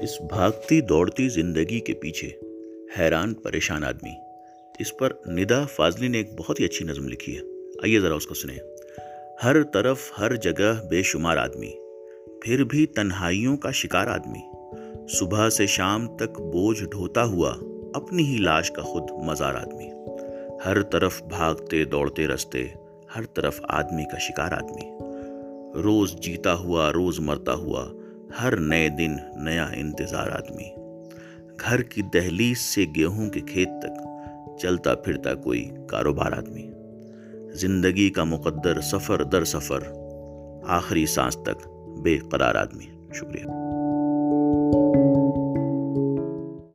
اس بھاگتی دوڑتی زندگی کے پیچھے حیران پریشان آدمی۔ اس پر ندا فاضلی نے ایک بہت ہی اچھی نظم لکھی ہے۔ آئیے ذرا اس کو سنیں۔ ہر طرف ہر جگہ بے شمار آدمی، پھر بھی تنہائیوں کا شکار آدمی۔ صبح سے شام تک بوجھ ڈھوتا ہوا اپنی ہی لاش کا خود مزار آدمی۔ ہر طرف بھاگتے دوڑتے رستے، ہر طرف آدمی کا شکار آدمی۔ روز جیتا ہوا، روز مرتا ہوا ہر نئے دن نیا انتظار آدمی۔ گھر کی دہلیز سے گیہوں کے کھیت تک چلتا پھرتا کوئی کاروبار آدمی۔ زندگی کا مقدر سفر در سفر، آخری سانس تک بے قرار آدمی۔ شکریہ۔